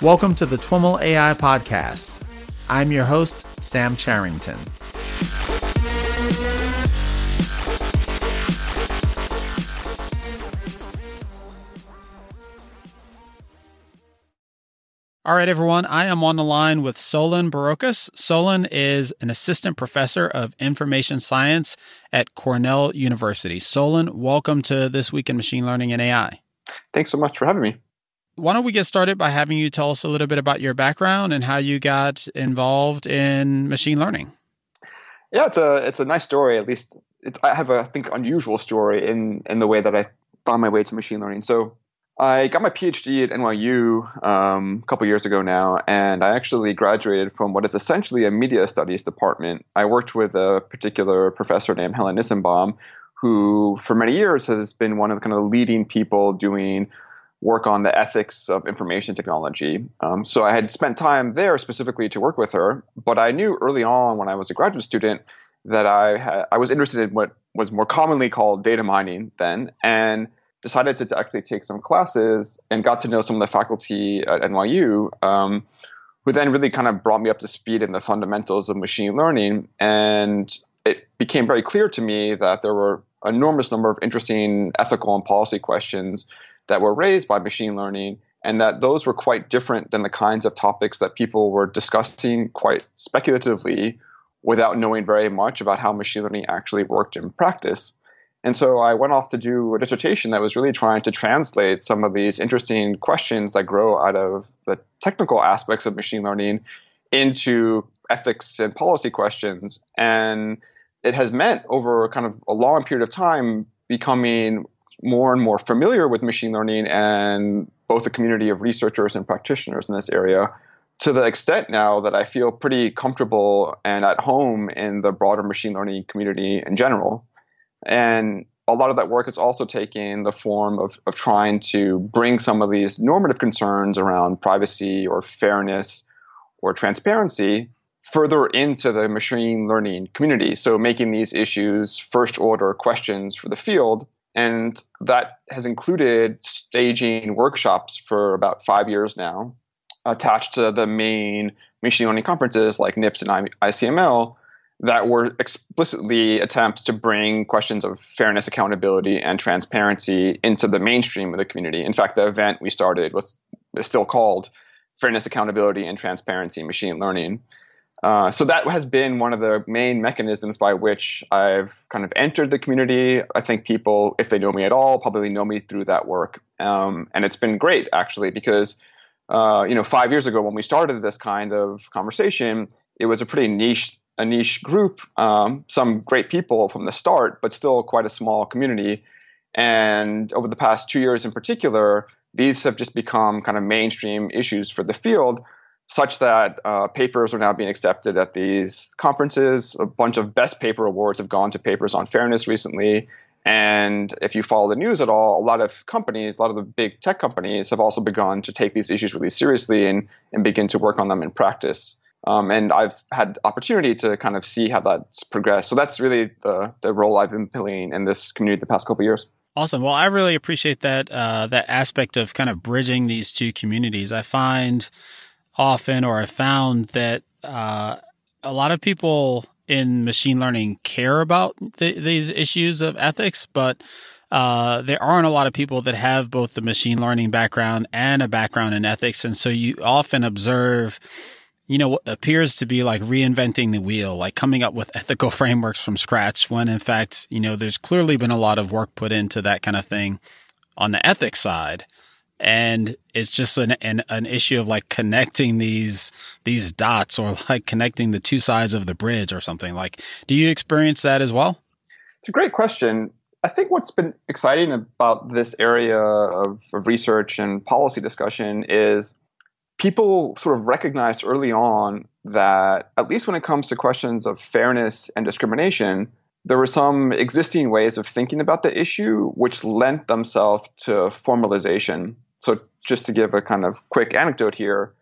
Welcome to the TWIML AI Podcast. I'm your host, Sam Charrington. All right, everyone. I am on the line with Solon Barocas. Solon is an assistant professor of information science at Cornell University. Solon, welcome to This Week in Machine Learning and AI. Thanks so much for having me why don't we get started by having you tell us a little bit about your background and how you got involved in machine learning? Yeah, it's a it's a nice story. At least I have a I think unusual story in in the way that I found my way to machine learning. So I got my PhD at NYU um, a couple years ago now, and I actually graduated from what is essentially a media studies department. I worked with a particular professor named Helen Nissenbaum, who for many years has been one of the kind of leading people doing work on the ethics of information technology. Um, so I had spent time there specifically to work with her, but I knew early on when I was a graduate student that I had, I was interested in what was more commonly called data mining then, and decided to actually take some classes and got to know some of the faculty at NYU. Um, who then really kind of brought me up to speed in the fundamentals of machine learning. And it became very clear to me that there were enormous number of interesting ethical and policy questions that were raised by machine learning and that those were quite different than the kinds of topics that people were discussing quite speculatively without knowing very much about how machine learning actually worked in practice. And so I went off to do a dissertation that was really trying to translate some of these interesting questions that grow out of the technical aspects of machine learning into ethics and policy questions. And it has meant over kind of a long period of time becoming more and more familiar with machine learning and both the community of researchers and practitioners in this area to the extent now that I feel pretty comfortable and at home in the broader machine learning community in general. And a lot of that work is also taking the form of, of trying to bring some of these normative concerns around privacy or fairness or transparency further into the machine learning community. So making these issues first order questions for the field and that has included staging workshops for about five years now, attached to the main machine learning conferences like NIPS and ICML, that were explicitly attempts to bring questions of fairness, accountability, and transparency into the mainstream of the community. In fact, the event we started was still called Fairness, Accountability, and Transparency Machine Learning. Uh, so that has been one of the main mechanisms by which I've kind of entered the community. I think people, if they know me at all, probably know me through that work, um, and it's been great actually because uh, you know five years ago when we started this kind of conversation, it was a pretty niche a niche group, um, some great people from the start, but still quite a small community. And over the past two years in particular, these have just become kind of mainstream issues for the field such that uh, papers are now being accepted at these conferences. A bunch of best paper awards have gone to papers on fairness recently. And if you follow the news at all, a lot of companies, a lot of the big tech companies have also begun to take these issues really seriously and, and begin to work on them in practice. Um, and I've had opportunity to kind of see how that's progressed. So that's really the, the role I've been playing in this community the past couple years. Awesome. Well, I really appreciate that uh, that aspect of kind of bridging these two communities. I find often, or I've found that uh, a lot of people in machine learning care about the, these issues of ethics, but uh, there aren't a lot of people that have both the machine learning background and a background in ethics. And so you often observe, you know, what appears to be like reinventing the wheel, like coming up with ethical frameworks from scratch, when in fact, you know, there's clearly been a lot of work put into that kind of thing on the ethics side and it's just an, an, an issue of like connecting these these dots or like connecting the two sides of the bridge or something. Like do you experience that as well? It's a great question. I think what's been exciting about this area of, of research and policy discussion is people sort of recognized early on that at least when it comes to questions of fairness and discrimination there were some existing ways of thinking about the issue which lent themselves to formalization so just to give a kind of quick anecdote here,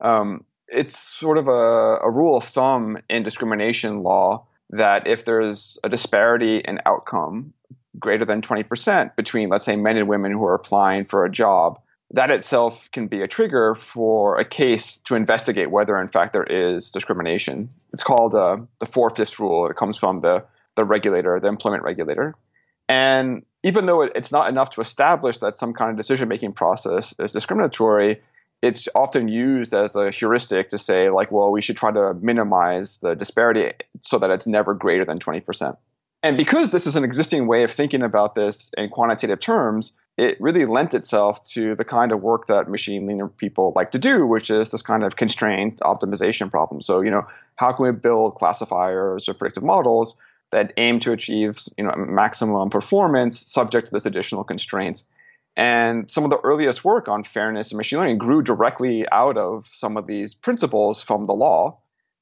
um, it's sort of a, a, rule of thumb in discrimination law that if there's a disparity in outcome greater than 20% between, let's say, men and women who are applying for a job, that itself can be a trigger for a case to investigate whether, in fact, there is discrimination. It's called uh, the four fifths rule. It comes from the, the regulator, the employment regulator. And even though it's not enough to establish that some kind of decision making process is discriminatory, it's often used as a heuristic to say, like, well, we should try to minimize the disparity so that it's never greater than 20%. And because this is an existing way of thinking about this in quantitative terms, it really lent itself to the kind of work that machine learning people like to do, which is this kind of constrained optimization problem. So, you know, how can we build classifiers or predictive models that aim to achieve, you know, maximum performance subject to this additional constraint? And some of the earliest work on fairness and machine learning grew directly out of some of these principles from the law.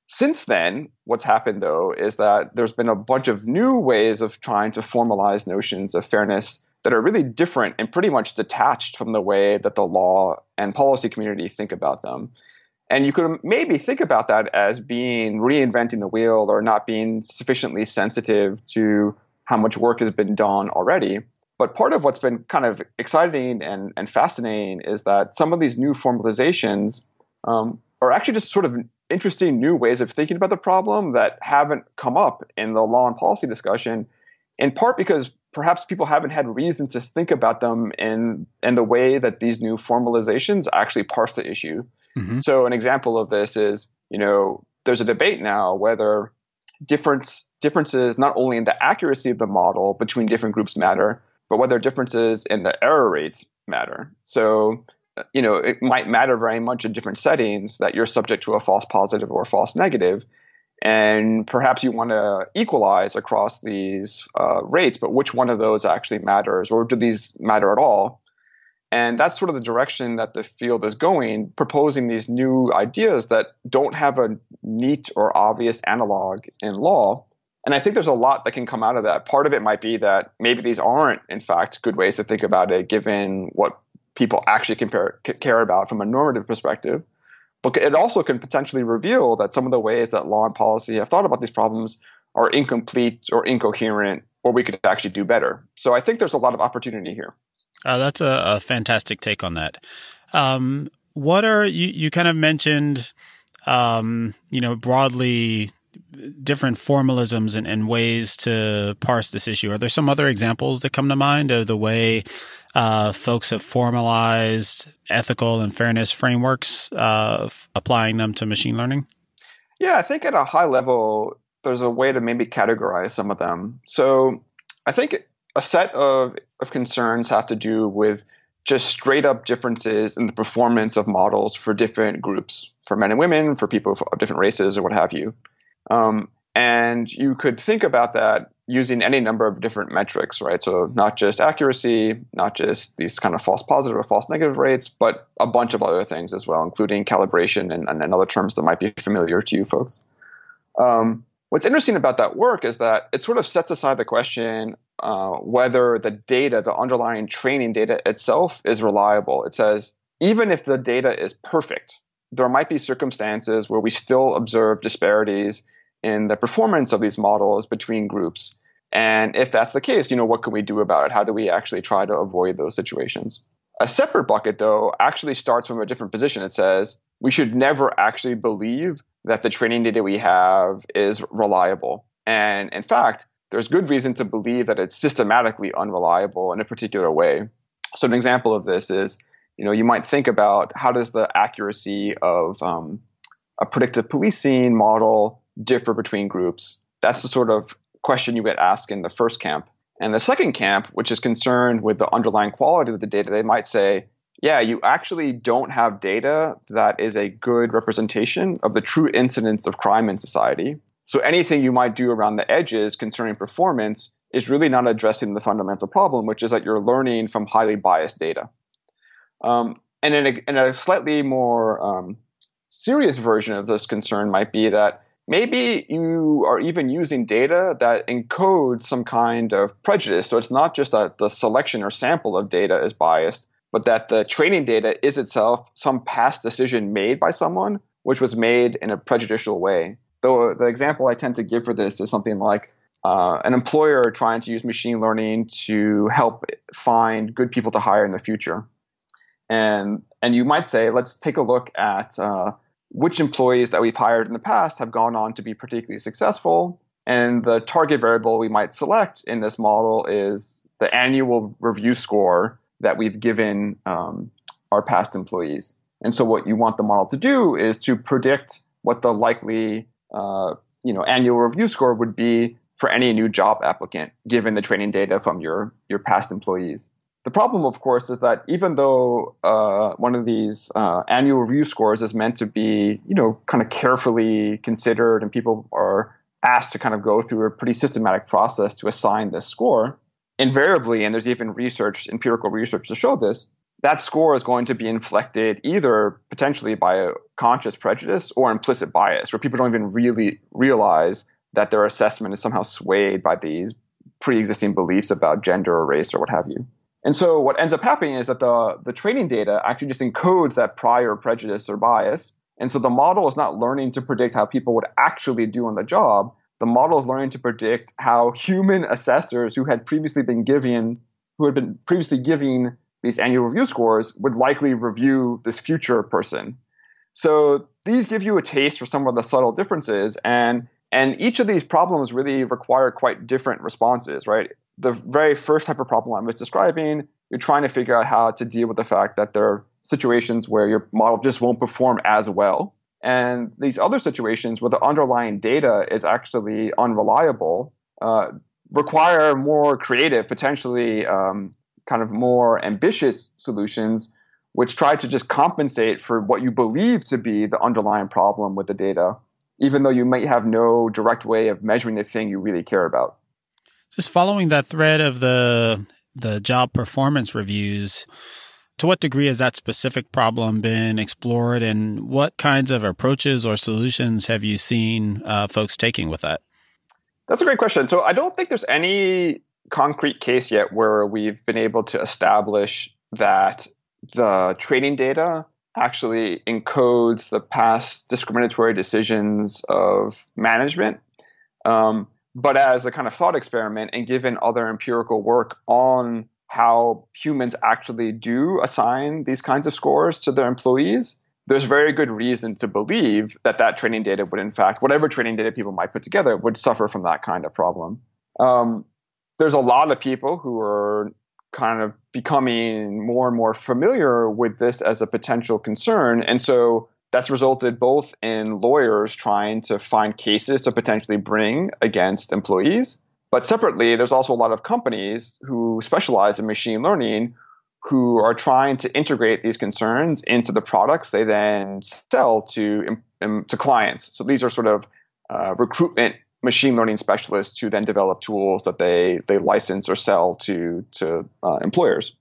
Since then, what's happened though is that there's been a bunch of new ways of trying to formalize notions of fairness that are really different and pretty much detached from the way that the law and policy community think about them. And you could maybe think about that as being reinventing the wheel or not being sufficiently sensitive to how much work has been done already. But part of what's been kind of exciting and, and fascinating is that some of these new formalizations um, are actually just sort of interesting new ways of thinking about the problem that haven't come up in the law and policy discussion, in part because perhaps people haven't had reason to think about them in in the way that these new formalizations actually parse the issue. Mm-hmm. So an example of this is, you know, there's a debate now whether difference differences not only in the accuracy of the model between different groups matter, but whether differences in the error rates matter. So, you know, it might matter very much in different settings that you're subject to a false positive or false negative and perhaps you want to equalize across these uh, rates, but which one of those actually matters, or do these matter at all? And that's sort of the direction that the field is going, proposing these new ideas that don't have a neat or obvious analog in law. And I think there's a lot that can come out of that. Part of it might be that maybe these aren't, in fact, good ways to think about it, given what people actually compare, care about from a normative perspective. But it also can potentially reveal that some of the ways that law and policy have thought about these problems are incomplete or incoherent, or we could actually do better. So I think there's a lot of opportunity here. Uh, that's a, a, fantastic take on that. Um, what are you? You kind of mentioned, um, you know, broadly different formalisms and, and, ways to parse this issue. Are there some other examples that come to mind of the way uh, folks have formalized ethical and fairness frameworks, uh, f- applying them to machine learning? Yeah, I think at a high level, there's a way to maybe categorize some of them. So I think a set of, of concerns have to do with just straight up differences in the performance of models for different groups, for men and women, for people of different races, or what have you. Um, and you could think about that using any number of different metrics, right? So not just accuracy, not just these kind of false positive or false negative rates, but a bunch of other things as well, including calibration and, and other terms that might be familiar to you folks. Um, what's interesting about that work is that it sort of sets aside the question uh, whether the data, the underlying training data itself, is reliable. It says even if the data is perfect, there might be circumstances where we still observe disparities in the performance of these models between groups. And if that's the case, you know, what can we do about it? How do we actually try to avoid those situations? A separate bucket, though, actually starts from a different position. It says we should never actually believe that the training data we have is reliable. And in fact, there's good reason to believe that it's systematically unreliable in a particular way. So an example of this is, you know, you might think about how does the accuracy of um, a predictive policing model differ between groups? That's the sort of question you get asked in the first camp. And the second camp, which is concerned with the underlying quality of the data, they might say, yeah, you actually don't have data that is a good representation of the true incidence of crime in society. So anything you might do around the edges concerning performance is really not addressing the fundamental problem, which is that you're learning from highly biased data. Um, and in a, in a, slightly more um, serious version of this concern might be that maybe you are even using data that encodes some kind of prejudice. So it's not just that the selection or sample of data is biased, but that the training data is itself some past decision made by someone, which was made in a prejudicial way. Though the example I tend to give for this is something like uh, an employer trying to use machine learning to help find good people to hire in the future. And and you might say, let's take a look at uh, which employees that we've hired in the past have gone on to be particularly successful. And the target variable we might select in this model is the annual review score that we've given um, our past employees. And so what you want the model to do is to predict what the likely uh, you know annual review score would be for any new job applicant, given the training data from your your past employees. The problem, of course, is that even though uh, one of these uh, annual review scores is meant to be, you know, kind of carefully considered, and people are asked to kind of go through a pretty systematic process to assign this score, invariably, and there's even research, empirical research to show this, that score is going to be inflected either potentially by a conscious prejudice or implicit bias, where people don't even really realize that their assessment is somehow swayed by these pre-existing beliefs about gender or race or what have you. And so what ends up happening is that the, the training data actually just encodes that prior prejudice or bias. And so the model is not learning to predict how people would actually do on the job. The model is learning to predict how human assessors who had previously been given, who had been previously giving these annual review scores would likely review this future person. So these give you a taste for some of the subtle differences and and each of these problems really require quite different responses, right? The very first type of problem I was describing, you're trying to figure out how to deal with the fact that there are situations where your model just won't perform as well. And these other situations where the underlying data is actually unreliable uh, require more creative, potentially um, kind of more ambitious solutions, which try to just compensate for what you believe to be the underlying problem with the data, even though you might have no direct way of measuring the thing you really care about. Just following that thread of the the job performance reviews, to what degree has that specific problem been explored, and what kinds of approaches or solutions have you seen uh, folks taking with that? That's a great question. So I don't think there's any concrete case yet where we've been able to establish that the training data actually encodes the past discriminatory decisions of management. Um, but as a kind of thought experiment, and given other empirical work on how humans actually do assign these kinds of scores to their employees, there's very good reason to believe that that training data would, in fact, whatever training data people might put together, would suffer from that kind of problem. Um, there's a lot of people who are kind of becoming more and more familiar with this as a potential concern. And so that's resulted both in lawyers trying to find cases to potentially bring against employees. But separately, there's also a lot of companies who specialize in machine learning who are trying to integrate these concerns into the products they then sell to, to clients. So these are sort of uh, recruitment machine learning specialists who then develop tools that they they license or sell to to uh, employers.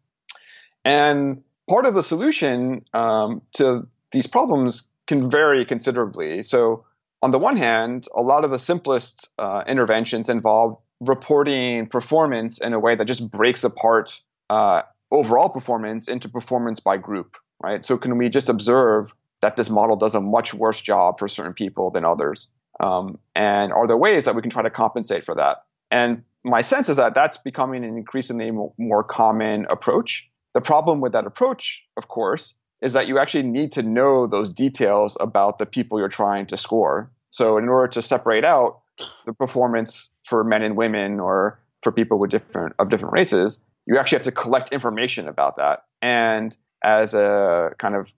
And part of the solution um, to these problems can vary considerably. So on the one hand, a lot of the simplest uh, interventions involve reporting performance in a way that just breaks apart uh, overall performance into performance by group, right? So can we just observe that this model does a much worse job for certain people than others? Um, and are there ways that we can try to compensate for that? And my sense is that that's becoming an increasingly more common approach. The problem with that approach, of course, is that you actually need to know those details about the people you're trying to score. So, in order to separate out the performance for men and women or for people with different of different races, you actually have to collect information about that. And as a kind of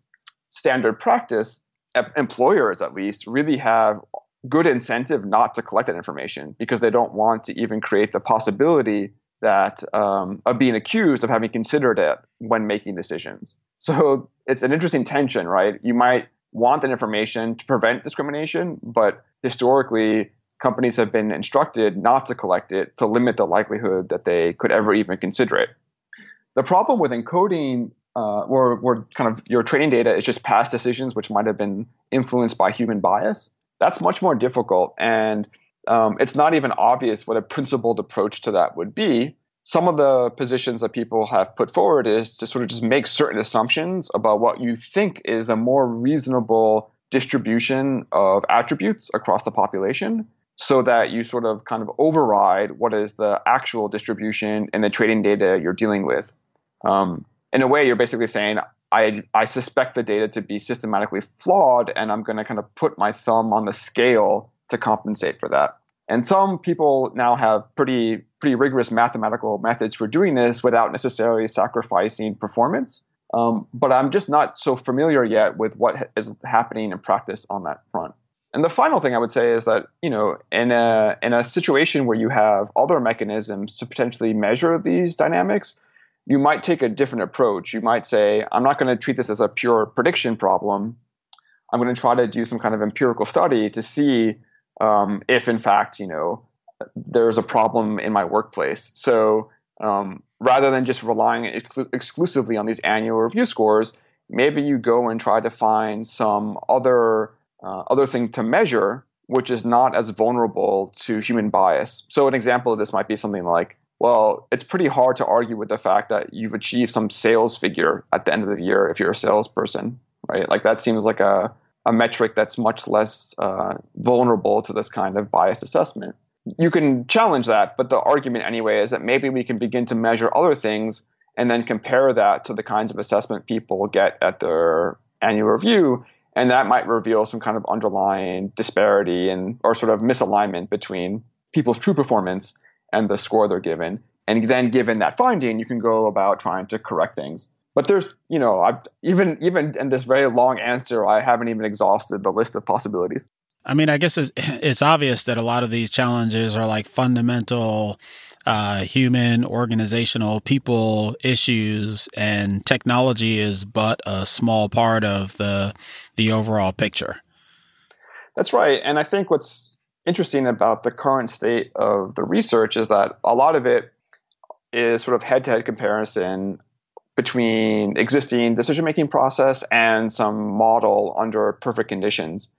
standard practice, employers at least really have good incentive not to collect that information because they don't want to even create the possibility that um, of being accused of having considered it when making decisions. So it's an interesting tension, right? You might want that information to prevent discrimination, but historically, companies have been instructed not to collect it to limit the likelihood that they could ever even consider it. The problem with encoding uh, or kind of your training data is just past decisions which might have been influenced by human bias that's much more difficult. And um, it's not even obvious what a principled approach to that would be. Some of the positions that people have put forward is to sort of just make certain assumptions about what you think is a more reasonable distribution of attributes across the population so that you sort of kind of override what is the actual distribution in the training data you're dealing with. Um, in a way, you're basically saying, I I suspect the data to be systematically flawed, and I'm going to kind of put my thumb on the scale to compensate for that. And some people now have pretty pretty rigorous mathematical methods for doing this without necessarily sacrificing performance. Um, but I'm just not so familiar yet with what is happening in practice on that front. And the final thing I would say is that you know in a in a situation where you have other mechanisms to potentially measure these dynamics, you might take a different approach. You might say, I'm not going to treat this as a pure prediction problem. I'm going to try to do some kind of empirical study to see um, if, in fact, you know, there's a problem in my workplace. So um, rather than just relying exclusively on these annual review scores, maybe you go and try to find some other uh, other thing to measure which is not as vulnerable to human bias. So an example of this might be something like, well, it's pretty hard to argue with the fact that you've achieved some sales figure at the end of the year if you're a salesperson, right? Like that seems like a a metric that's much less uh, vulnerable to this kind of biased assessment you can challenge that, but the argument anyway is that maybe we can begin to measure other things and then compare that to the kinds of assessment people get at their annual review, and that might reveal some kind of underlying disparity and or sort of misalignment between people's true performance and the score they're given. And then, given that finding, you can go about trying to correct things. But there's, you know, I've, even even in this very long answer, I haven't even exhausted the list of possibilities. I mean, I guess it's, it's obvious that a lot of these challenges are like fundamental uh, human, organizational, people issues, and technology is but a small part of the the overall picture. That's right, and I think what's interesting about the current state of the research is that a lot of it is sort of head-to-head comparison between existing decision-making process and some model under perfect conditions.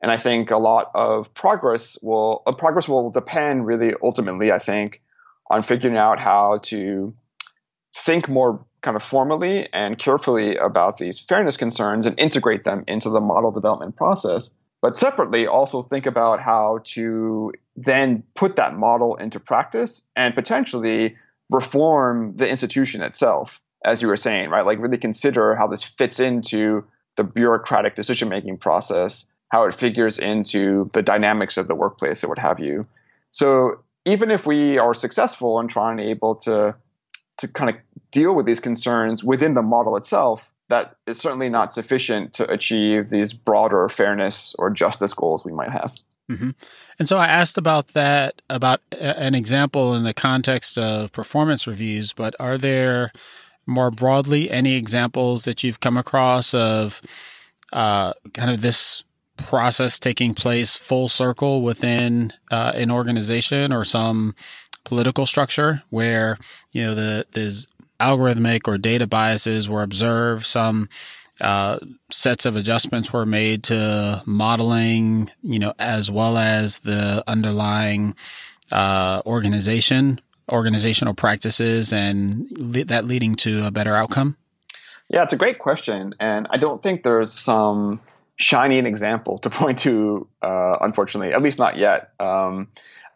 And I think a lot of progress will uh, progress will depend really ultimately, I think, on figuring out how to think more kind of formally and carefully about these fairness concerns and integrate them into the model development process. But separately, also think about how to then put that model into practice and potentially reform the institution itself, as you were saying, right? Like really consider how this fits into the bureaucratic decision making process how it figures into the dynamics of the workplace or what have you. So even if we are successful in trying to able to to kind of deal with these concerns within the model itself, that is certainly not sufficient to achieve these broader fairness or justice goals we might have. Mm-hmm. And so I asked about that, about an example in the context of performance reviews, but are there more broadly any examples that you've come across of uh, kind of this process taking place full circle within uh, an organization or some political structure where you know the there's algorithmic or data biases were observed some uh, sets of adjustments were made to modeling you know as well as the underlying uh, organization organizational practices and le- that leading to a better outcome yeah it's a great question and i don't think there's some shining example to point to, uh, unfortunately, at least not yet. Um,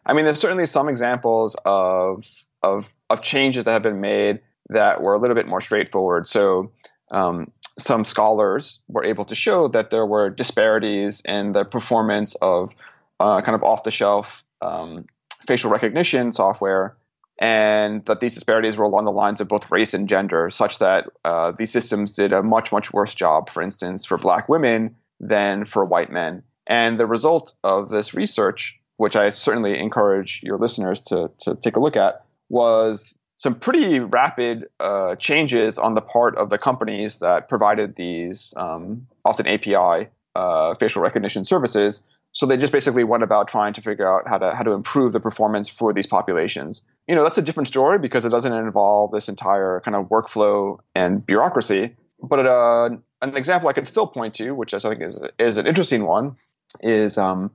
I mean, there's certainly some examples of, of, of changes that have been made that were a little bit more straightforward. So, um, some scholars were able to show that there were disparities in the performance of uh, kind of off the shelf um, facial recognition software, and that these disparities were along the lines of both race and gender, such that uh, these systems did a much, much worse job, for instance, for black women than for white men. And the result of this research, which I certainly encourage your listeners to, to take a look at, was some pretty rapid uh, changes on the part of the companies that provided these um, often API uh, facial recognition services. So they just basically went about trying to figure out how to how to improve the performance for these populations. You know, that's a different story because it doesn't involve this entire kind of workflow and bureaucracy. But uh, an example I could still point to, which I think is is an interesting one, is um,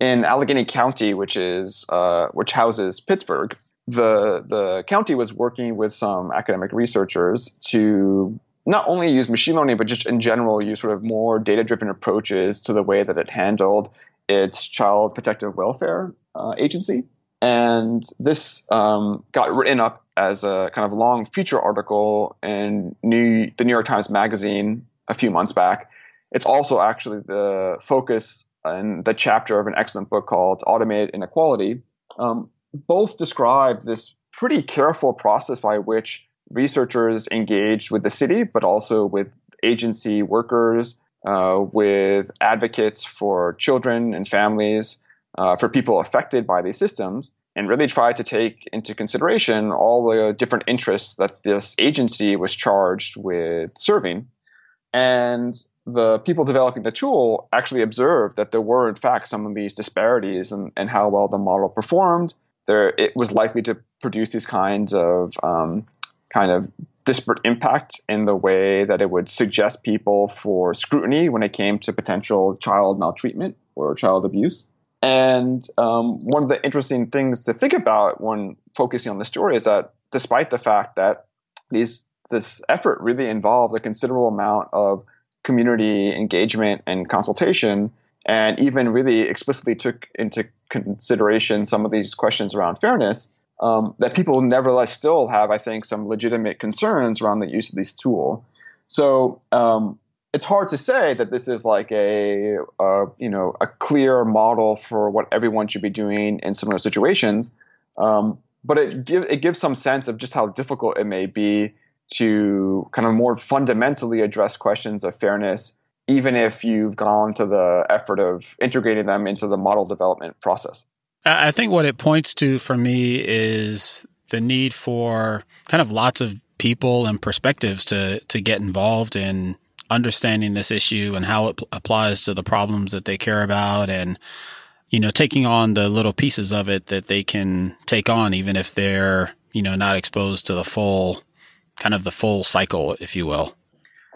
in Allegheny County, which is uh, which houses Pittsburgh. The the county was working with some academic researchers to not only use machine learning, but just in general use sort of more data driven approaches to the way that it handled its child protective welfare uh, agency. And this um, got written up as a kind of long feature article in New, the New York Times Magazine a few months back. It's also actually the focus and the chapter of an excellent book called Automated Inequality. Um, both describe this pretty careful process by which researchers engaged with the city, but also with agency workers, uh, with advocates for children and families, uh, for people affected by these systems, and really try to take into consideration all the different interests that this agency was charged with serving. And the people developing the tool actually observed that there were, in fact, some of these disparities and how well the model performed. There, it was likely to produce these kinds of um, kind of disparate impact in the way that it would suggest people for scrutiny when it came to potential child maltreatment or child abuse. And um, one of the interesting things to think about when focusing on the story is that despite the fact that these this effort really involved a considerable amount of community engagement and consultation, and even really explicitly took into consideration some of these questions around fairness, um, that people nevertheless still have, I think, some legitimate concerns around the use of this tool. So um, it's hard to say that this is like a, a, you know a clear model for what everyone should be doing in similar situations, um, but it gives it gives some sense of just how difficult it may be to kind of more fundamentally address questions of fairness, even if you've gone to the effort of integrating them into the model development process. I think what it points to for me is the need for kind of lots of people and perspectives to to get involved in understanding this issue and how it p- applies to the problems that they care about and you know taking on the little pieces of it that they can take on even if they're you know not exposed to the full kind of the full cycle, if you will.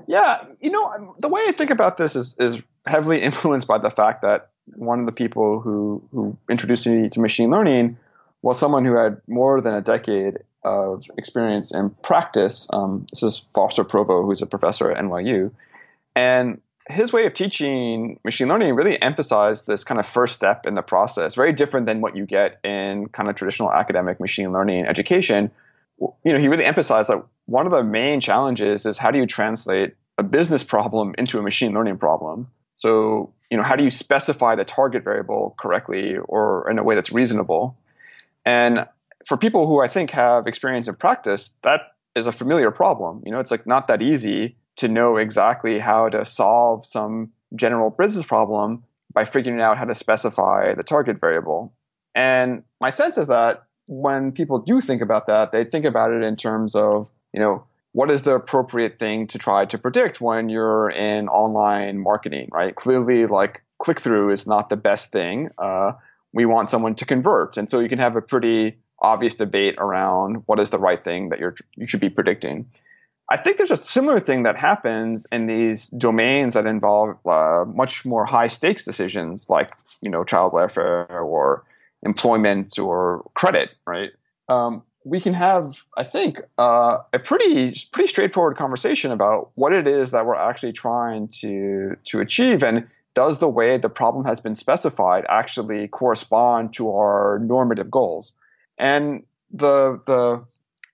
Yeah, you know, the way I think about this is is heavily influenced by the fact that one of the people who who introduced me to machine learning was someone who had more than a decade of experience in practice. Um, this is Foster Provost, who's a professor at NYU, and his way of teaching machine learning really emphasized this kind of first step in the process, very different than what you get in kind of traditional academic machine learning education. You know, he really emphasized that one of the main challenges is how do you translate a business problem into a machine learning problem? So, you know, how do you specify the target variable correctly or in a way that's reasonable? And for people who I think have experience in practice, that is a familiar problem. You know, it's like not that easy to know exactly how to solve some general business problem by figuring out how to specify the target variable. And my sense is that when people do think about that, they think about it in terms of you know, what is the appropriate thing to try to predict when you're in online marketing, right? Clearly, like click through is not the best thing. Uh, we want someone to convert, and so you can have a pretty obvious debate around what is the right thing that you're you should be predicting. I think there's a similar thing that happens in these domains that involve uh, much more high stakes decisions, like you know child welfare or employment or credit, right? Um, we can have, I think, uh, a pretty pretty straightforward conversation about what it is that we're actually trying to to achieve, and does the way the problem has been specified actually correspond to our normative goals? And the the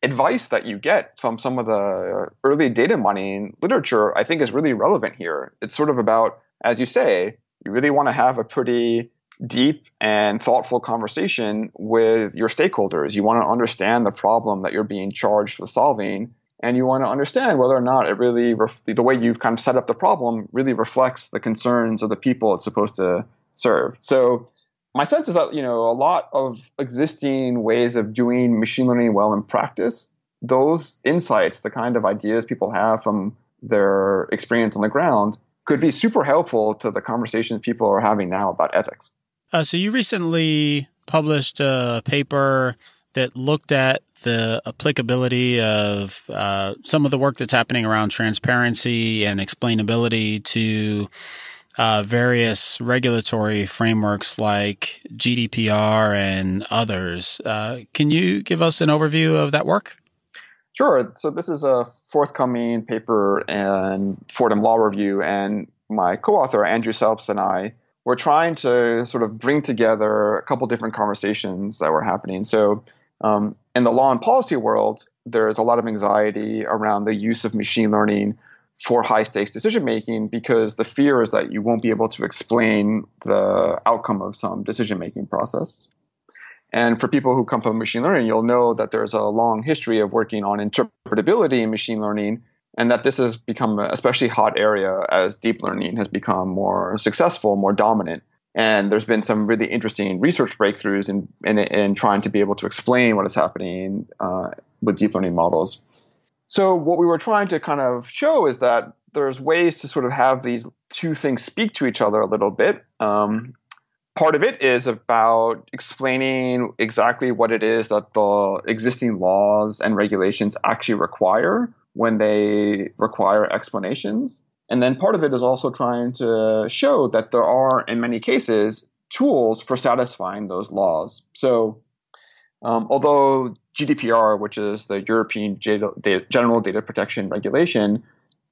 advice that you get from some of the early data mining literature, I think, is really relevant here. It's sort of about, as you say, you really want to have a pretty deep and thoughtful conversation with your stakeholders. You want to understand the problem that you're being charged with solving, and you want to understand whether or not it really ref- the way you've kind of set up the problem really reflects the concerns of the people it's supposed to serve. So my sense is that you know a lot of existing ways of doing machine learning well in practice, those insights, the kind of ideas people have from their experience on the ground, could be super helpful to the conversations people are having now about ethics. Uh, so you recently published a paper that looked at the applicability of uh, some of the work that's happening around transparency and explainability to uh, various regulatory frameworks like GDPR and others. Uh, can you give us an overview of that work? Sure. So this is a forthcoming paper in Fordham Law Review, and my co-author Andrew Selbst and I we're trying to sort of bring together a couple different conversations that were happening. So, um, in the law and policy world, there's a lot of anxiety around the use of machine learning for high stakes decision making because the fear is that you won't be able to explain the outcome of some decision making process. And for people who come from machine learning, you'll know that there's a long history of working on interpretability in machine learning, and that this has become an especially hot area as deep learning has become more successful, more dominant. And there's been some really interesting research breakthroughs in, in, in trying to be able to explain what is happening uh, with deep learning models. So, what we were trying to kind of show is that there's ways to sort of have these two things speak to each other a little bit. Um, part of it is about explaining exactly what it is that the existing laws and regulations actually require when they require explanations. And then part of it is also trying to show that there are, in many cases, tools for satisfying those laws. So, um, although GDPR, which is the European General Data Protection Regulation,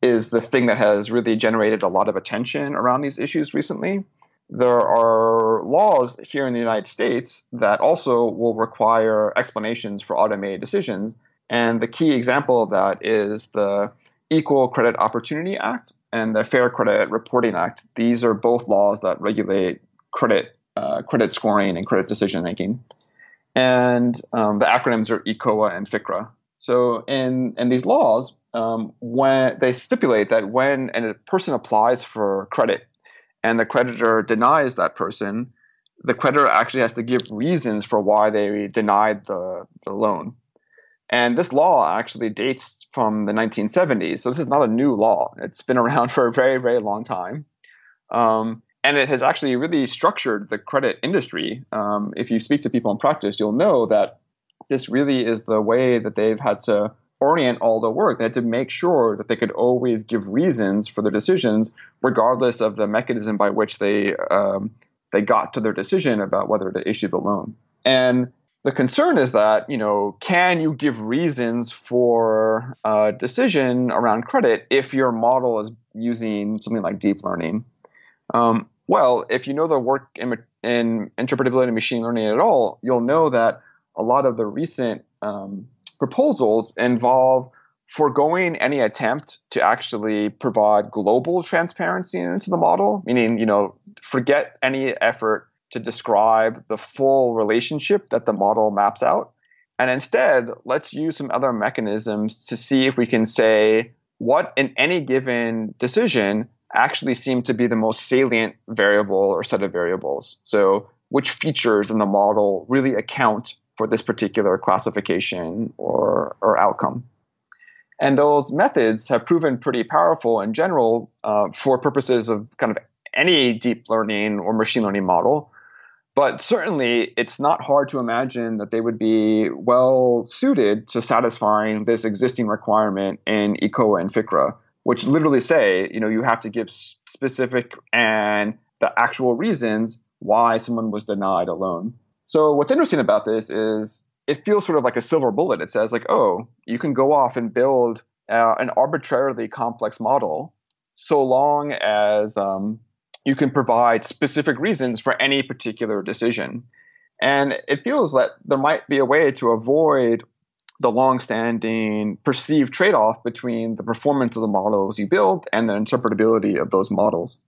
is the thing that has really generated a lot of attention around these issues recently there are laws here in the United States that also will require explanations for automated decisions. And the key example of that is the Equal Credit Opportunity Act and the Fair Credit Reporting Act. These are both laws that regulate credit, uh, credit scoring and credit decision making. And um, the acronyms are ECOA and FCRA. So in, in these laws, um, when they stipulate that when a person applies for credit and the creditor denies that person, the creditor actually has to give reasons for why they denied the, the loan. And this law actually dates from the 1970s. So this is not a new law. It's been around for a very, very long time. Um, and it has actually really structured the credit industry. Um, if you speak to people in practice, you'll know that this really is the way that they've had to orient all the work. They had to make sure that they could always give reasons for their decisions, regardless of the mechanism by which they um, they got to their decision about whether to issue the loan. And the concern is that you know, can you give reasons for a decision around credit if your model is using something like deep learning? Um, well, if you know the work in, in interpretability and machine learning at all, you'll know that a lot of the recent um, proposals involve foregoing any attempt to actually provide global transparency into the model, meaning, you know, forget any effort to describe the full relationship that the model maps out. And instead, let's use some other mechanisms to see if we can say what in any given decision actually seem to be the most salient variable or set of variables. So which features in the model really account for this particular classification or, or outcome. And those methods have proven pretty powerful in general uh, for purposes of kind of any deep learning or machine learning model. But certainly, it's not hard to imagine that they would be well suited to satisfying this existing requirement in ECOA and FCRA, which literally say, you know, you have to give specific and the actual reasons why someone was denied a loan. So what's interesting about this is it feels sort of like a silver bullet. It says like, oh, you can go off and build uh, an arbitrarily complex model so long as um, you can provide specific reasons for any particular decision. And it feels that there might be a way to avoid the long-standing perceived trade-off between the performance of the models you build and the interpretability of those models.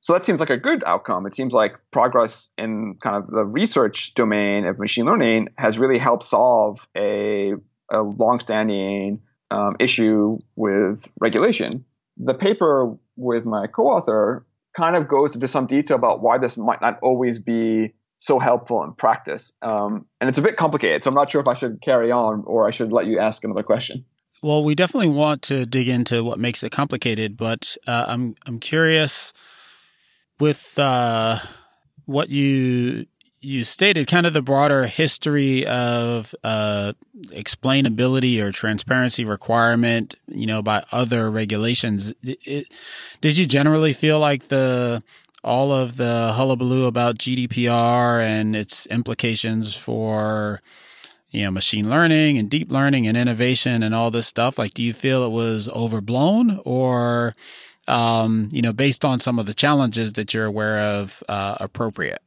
So that seems like a good outcome. It seems like progress in kind of the research domain of machine learning has really helped solve a, a longstanding um, issue with regulation. The paper with my co-author kind of goes into some detail about why this might not always be so helpful in practice. Um, and it's a bit complicated, so I'm not sure if I should carry on or I should let you ask another question. Well, we definitely want to dig into what makes it complicated, but uh, I'm I'm curious with uh, what you you stated, kind of the broader history of uh, explainability or transparency requirement, you know, by other regulations. It, it, did you generally feel like the all of the hullabaloo about GDPR and its implications for you know machine learning and deep learning and innovation and all this stuff like do you feel it was overblown or um, you know, based on some of the challenges that you're aware of, uh, appropriate?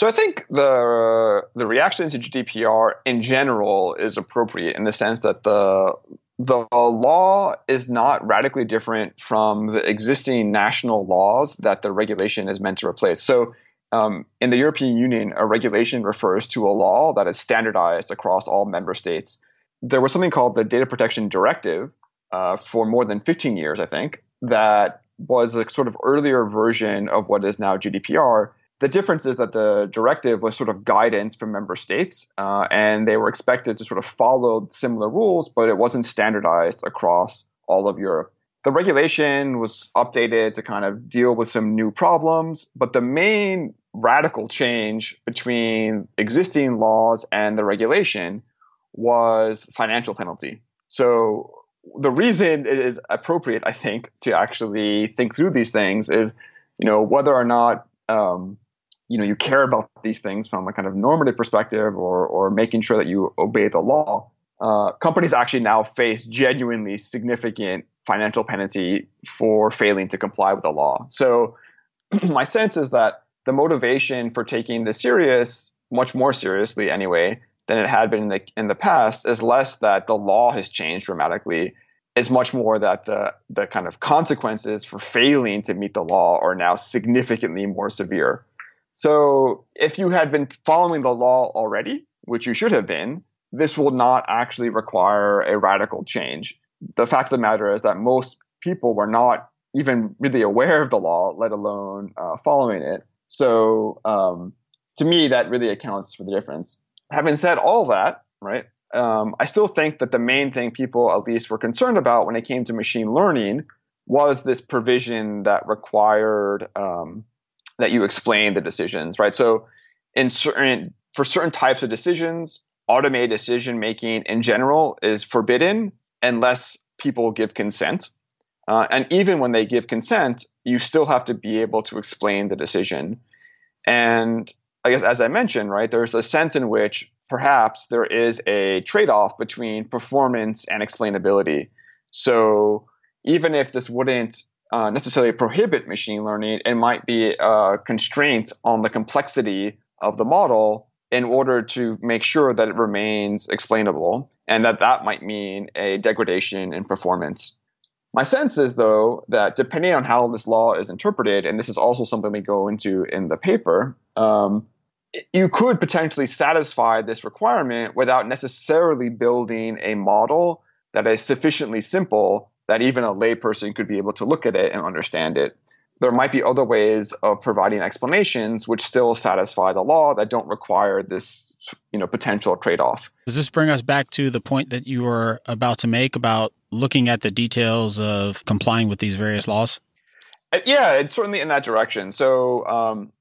So I think the uh, the reaction to GDPR in general is appropriate in the sense that the the law is not radically different from the existing national laws that the regulation is meant to replace. So um, in the European Union, a regulation refers to a law that is standardized across all member states. There was something called the Data Protection Directive uh, for more than 15 years, I think, that was a sort of earlier version of what is now GDPR the difference is that the directive was sort of guidance from member states, uh, and they were expected to sort of follow similar rules, but it wasn't standardized across all of Europe. The regulation was updated to kind of deal with some new problems, but the main radical change between existing laws and the regulation was financial penalty. So the reason it is appropriate, I think, to actually think through these things is, you know, whether or not um, you know you care about these things from a kind of normative perspective or or making sure that you obey the law uh, companies actually now face genuinely significant financial penalty for failing to comply with the law. So my sense is that the motivation for taking this serious much more seriously anyway than it had been in the in the past is less that the law has changed dramatically it's much more that the the kind of consequences for failing to meet the law are now significantly more severe so if you had been following the law already, which you should have been, this will not actually require a radical change. The fact of the matter is that most people were not even really aware of the law, let alone uh, following it. So um, to me, that really accounts for the difference. Having said all that, right, um, I still think that the main thing people at least were concerned about when it came to machine learning was this provision that required um, that you explain the decisions, right? So in certain for certain types of decisions, automated decision making in general is forbidden unless people give consent. Uh, and even when they give consent, you still have to be able to explain the decision. And I guess, as I mentioned, right, there's a sense in which perhaps there is a trade off between performance and explainability. So even if this wouldn't uh, necessarily prohibit machine learning. It might be a constraint on the complexity of the model in order to make sure that it remains explainable, and that that might mean a degradation in performance. My sense is, though, that depending on how this law is interpreted, and this is also something we go into in the paper, um, you could potentially satisfy this requirement without necessarily building a model that is sufficiently simple that even a layperson could be able to look at it and understand it. There might be other ways of providing explanations which still satisfy the law that don't require this, you know, potential trade-off. Does this bring us back to the point that you were about to make about looking at the details of complying with these various laws? Uh, yeah, it's certainly in that direction. So, um,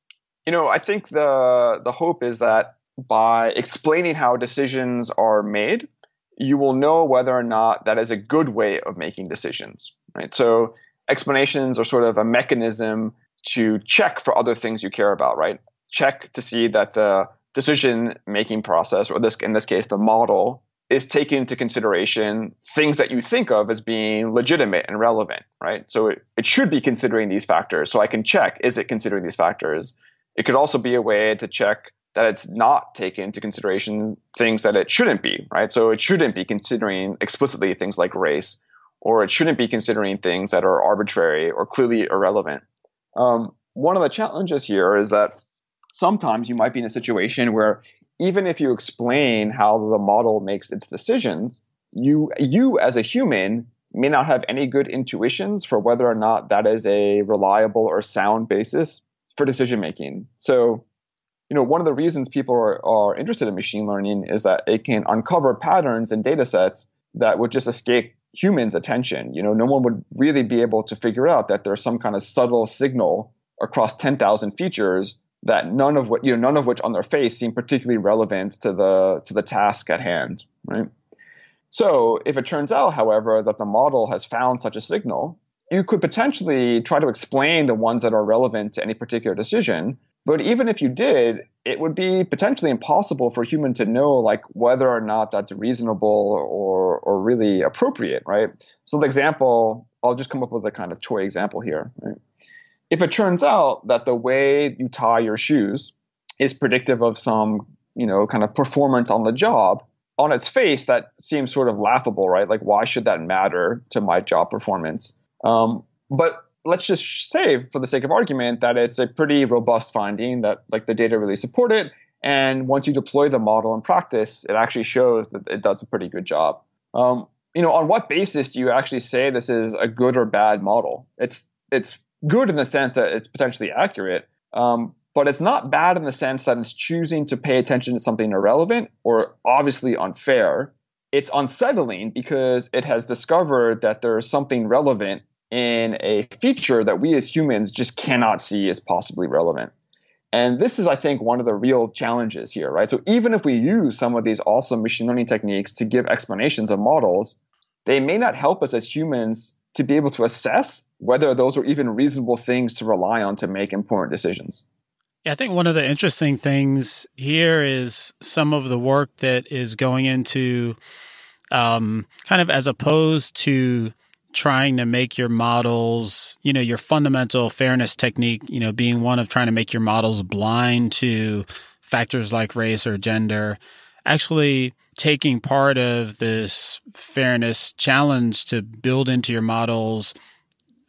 you know, I think the the hope is that by explaining how decisions are made, you will know whether or not that is a good way of making decisions, right? So explanations are sort of a mechanism to check for other things you care about, right? Check to see that the decision making process, or this in this case, the model, is taking into consideration things that you think of as being legitimate and relevant, right? So it, it should be considering these factors. So I can check, is it considering these factors? It could also be a way to check that it's not taken into consideration things that it shouldn't be, right? So it shouldn't be considering explicitly things like race, or it shouldn't be considering things that are arbitrary or clearly irrelevant. Um, one of the challenges here is that sometimes you might be in a situation where even if you explain how the model makes its decisions, you you as a human may not have any good intuitions for whether or not that is a reliable or sound basis for decision making. So you know, one of the reasons people are, are interested in machine learning is that it can uncover patterns in data sets that would just escape humans' attention. You know, no one would really be able to figure out that there's some kind of subtle signal across 10,000 features that none of what you know none of which on their face seem particularly relevant to the to the task at hand, right? So, if it turns out, however, that the model has found such a signal, you could potentially try to explain the ones that are relevant to any particular decision But even if you did, it would be potentially impossible for a human to know like whether or not that's reasonable or or really appropriate, right? So the example, I'll just come up with a kind of toy example here. Right? If it turns out that the way you tie your shoes is predictive of some, you know, kind of performance on the job, on its face that seems sort of laughable, right? Like why should that matter to my job performance? Um, but let's just say, for the sake of argument, that it's a pretty robust finding that like the data really support it. And once you deploy the model in practice, it actually shows that it does a pretty good job. Um, you know, on what basis do you actually say this is a good or bad model? It's it's good in the sense that it's potentially accurate, um, but it's not bad in the sense that it's choosing to pay attention to something irrelevant or obviously unfair. It's unsettling because it has discovered that there's something relevant in a feature that we as humans just cannot see as possibly relevant. And this is, I think, one of the real challenges here, right? So even if we use some of these awesome machine learning techniques to give explanations of models, they may not help us as humans to be able to assess whether those are even reasonable things to rely on to make important decisions. Yeah, I think one of the interesting things here is some of the work that is going into um, kind of as opposed to trying to make your models, you know, your fundamental fairness technique, you know, being one of trying to make your models blind to factors like race or gender, actually taking part of this fairness challenge to build into your models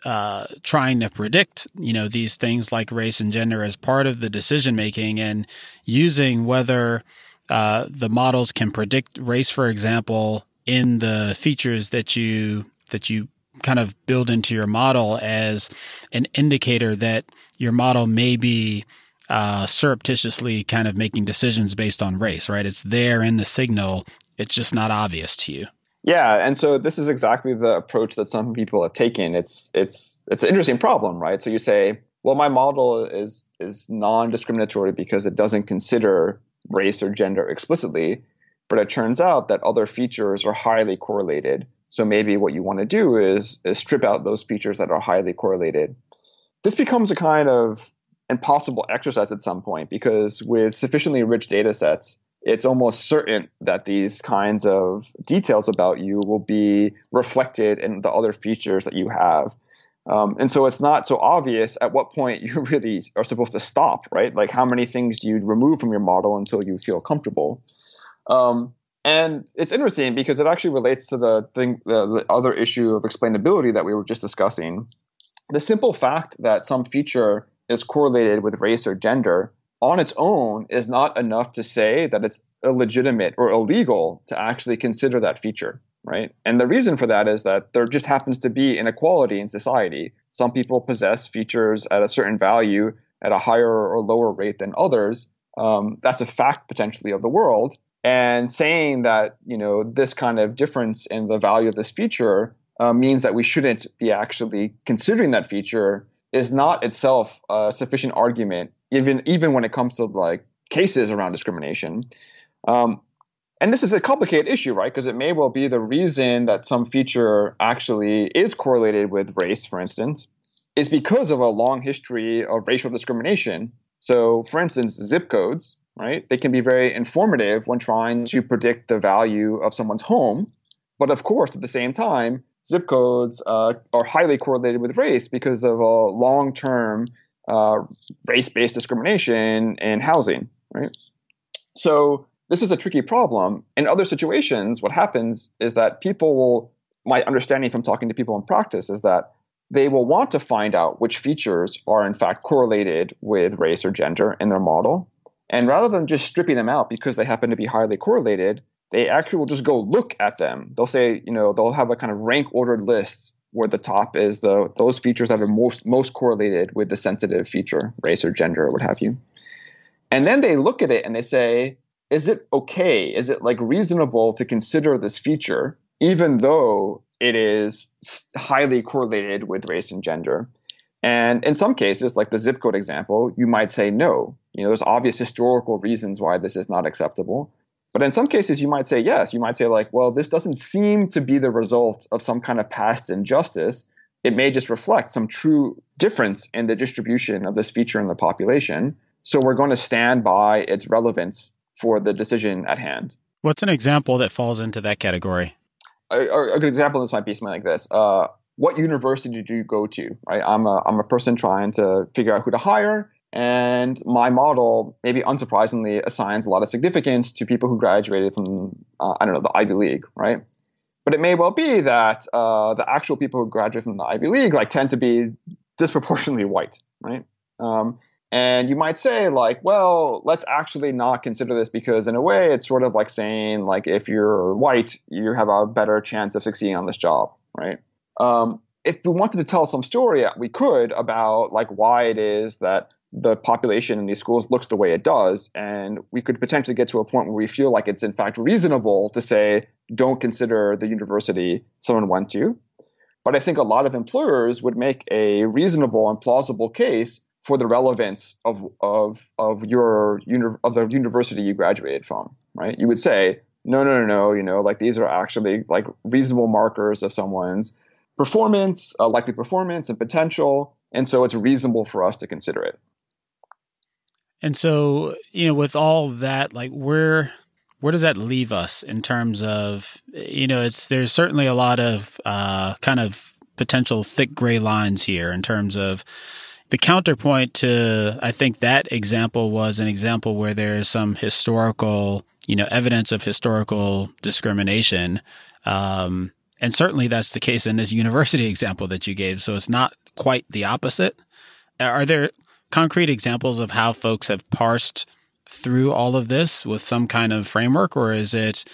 uh, trying to predict, you know, these things like race and gender as part of the decision making and using whether uh, the models can predict race, for example, in the features that you that you kind of build into your model as an indicator that your model may be uh, surreptitiously kind of making decisions based on race, right? It's there in the signal. It's just not obvious to you. Yeah, and so this is exactly the approach that some people have taken. It's it's it's an interesting problem, right? So you say, well, my model is is non-discriminatory because it doesn't consider race or gender explicitly, but it turns out that other features are highly correlated so maybe what you want to do is, is strip out those features that are highly correlated. This becomes a kind of impossible exercise at some point because with sufficiently rich data sets, it's almost certain that these kinds of details about you will be reflected in the other features that you have. Um, and so it's not so obvious at what point you really are supposed to stop, right? Like how many things do you remove from your model until you feel comfortable? Um, and it's interesting because it actually relates to the thing, the, the other issue of explainability that we were just discussing. The simple fact that some feature is correlated with race or gender on its own is not enough to say that it's illegitimate or illegal to actually consider that feature, right? And the reason for that is that there just happens to be inequality in society. Some people possess features at a certain value at a higher or lower rate than others. Um, that's a fact potentially of the world and saying that you know this kind of difference in the value of this feature uh, means that we shouldn't be actually considering that feature is not itself a sufficient argument, even even when it comes to like cases around discrimination. Um, and this is a complicated issue, right? Because it may well be the reason that some feature actually is correlated with race, for instance, is because of a long history of racial discrimination. So, for instance, zip codes right? They can be very informative when trying to predict the value of someone's home. But of course, at the same time, zip codes uh, are highly correlated with race because of a long term uh, race based discrimination in housing, right? So this is a tricky problem. In other situations, what happens is that people will, my understanding from talking to people in practice is that they will want to find out which features are in fact correlated with race or gender in their model. And rather than just stripping them out because they happen to be highly correlated, they actually will just go look at them. They'll say, you know, they'll have a kind of rank ordered list where the top is the those features that are most most correlated with the sensitive feature, race or gender or what have you. And then they look at it and they say, is it okay? Is it like reasonable to consider this feature even though it is highly correlated with race and gender? And in some cases, like the zip code example, you might say no. You know, there's obvious historical reasons why this is not acceptable. But in some cases, you might say yes. You might say, like, well, this doesn't seem to be the result of some kind of past injustice. It may just reflect some true difference in the distribution of this feature in the population. So we're going to stand by its relevance for the decision at hand. What's an example that falls into that category? A, a good example of this might be something like this. Uh, what university do you go to? Right? I'm a, I'm a person trying to figure out who to hire. And my model, maybe unsurprisingly, assigns a lot of significance to people who graduated from, uh, I don't know, the Ivy League, right? But it may well be that uh, the actual people who graduate from the Ivy League like tend to be disproportionately white, right? Um, and you might say, like, well, let's actually not consider this because, in a way, it's sort of like saying, like, if you're white, you have a better chance of succeeding on this job, right? Um, if we wanted to tell some story, we could about like why it is that the population in these schools looks the way it does, and we could potentially get to a point where we feel like it's in fact reasonable to say, don't consider the university someone went to. But I think a lot of employers would make a reasonable and plausible case for the relevance of of of your of the university you graduated from, right? You would say, no, no, no, no, you know, like these are actually like reasonable markers of someone's performance, uh, likely performance, and potential, and so it's reasonable for us to consider it. And so, you know, with all that, like where where does that leave us in terms of you know, it's there's certainly a lot of uh, kind of potential thick gray lines here in terms of the counterpoint to I think that example was an example where there is some historical, you know, evidence of historical discrimination. Um, and certainly that's the case in this university example that you gave. So it's not quite the opposite. Are there concrete examples of how folks have parsed through all of this with some kind of framework, or is it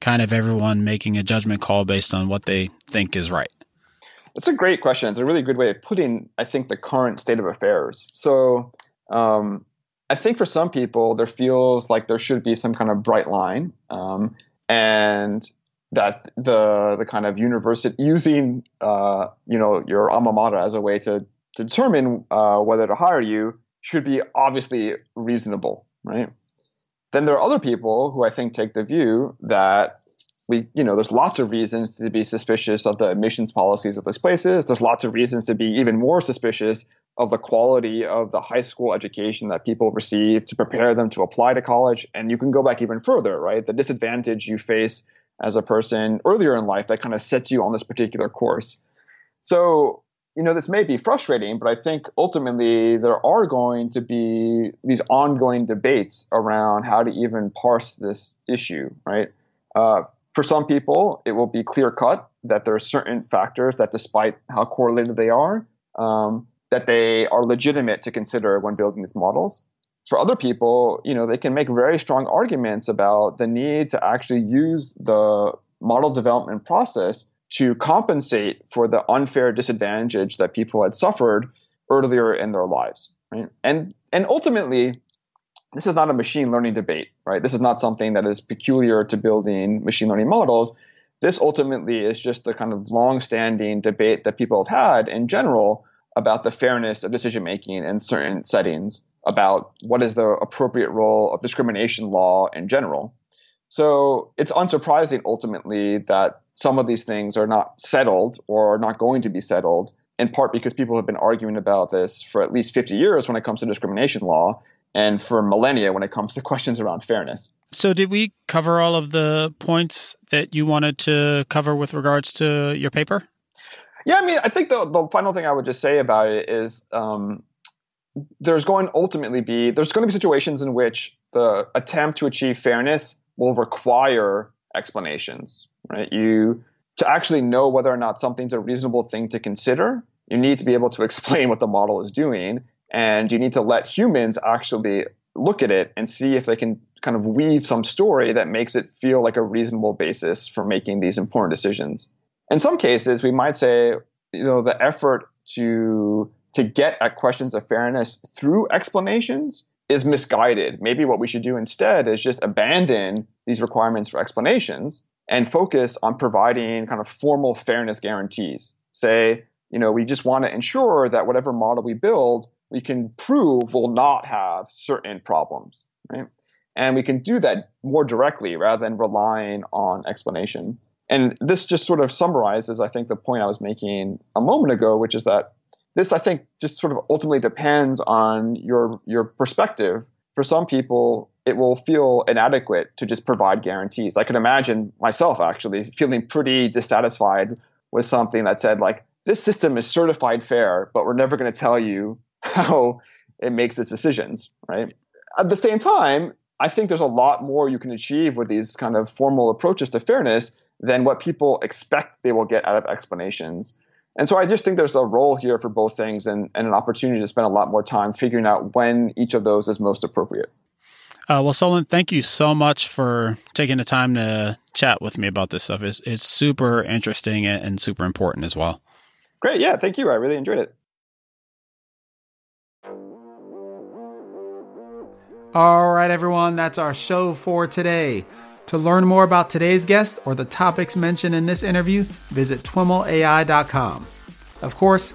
kind of everyone making a judgment call based on what they think is right? That's a great question. It's a really good way of putting, I think, the current state of affairs. So, um, I think for some people, there feels like there should be some kind of bright line, um, and that the the kind of university using uh, you know your alma mater as a way to to determine uh, whether to hire you should be obviously reasonable, right? Then there are other people who I think take the view that we, you know, there's lots of reasons to be suspicious of the admissions policies of those places. There's lots of reasons to be even more suspicious of the quality of the high school education that people receive to prepare them to apply to college. And you can go back even further, right? The disadvantage you face as a person earlier in life that kind of sets you on this particular course. So you know, this may be frustrating, but I think ultimately there are going to be these ongoing debates around how to even parse this issue, right? Uh, for some people, it will be clear cut that there are certain factors that, despite how correlated they are, um, that they are legitimate to consider when building these models. For other people, you know, they can make very strong arguments about the need to actually use the model development process to compensate for the unfair disadvantage that people had suffered earlier in their lives. Right? And and ultimately, this is not a machine learning debate, right? This is not something that is peculiar to building machine learning models. This ultimately is just the kind of long-standing debate that people have had in general about the fairness of decision making in certain settings, about what is the appropriate role of discrimination law in general. So it's unsurprising ultimately that some of these things are not settled or are not going to be settled, in part because people have been arguing about this for at least 50 years when it comes to discrimination law and for millennia when it comes to questions around fairness. So, did we cover all of the points that you wanted to cover with regards to your paper? Yeah, I mean, I think the, the final thing I would just say about it is um, there's going ultimately be there's going to be situations in which the attempt to achieve fairness will require explanations, right? You to actually know whether or not something's a reasonable thing to consider, you need to be able to explain what the model is doing, and you need to let humans actually look at it and see if they can kind of weave some story that makes it feel like a reasonable basis for making these important decisions. In some cases, we might say, you know, the effort to to get at questions of fairness through explanations is misguided. Maybe what we should do instead is just abandon these requirements for explanations and focus on providing kind of formal fairness guarantees. Say, you know, we just want to ensure that whatever model we build, we can prove will not have certain problems, right? And we can do that more directly rather than relying on explanation. And this just sort of summarizes, I think, the point I was making a moment ago, which is that this I think just sort of ultimately depends on your your perspective. For some people, it will feel inadequate to just provide guarantees. I can imagine myself actually feeling pretty dissatisfied with something that said like this system is certified fair, but we're never going to tell you how it makes its decisions, right? At the same time, I think there's a lot more you can achieve with these kind of formal approaches to fairness than what people expect they will get out of explanations. And so I just think there's a role here for both things and, and an opportunity to spend a lot more time figuring out when each of those is most appropriate. Uh, well, Solon, thank you so much for taking the time to chat with me about this stuff. It's, it's super interesting and super important as well. Great. Yeah. Thank you. I really enjoyed it. All right, everyone. That's our show for today. To learn more about today's guest or the topics mentioned in this interview, visit twimlai.com. Of course,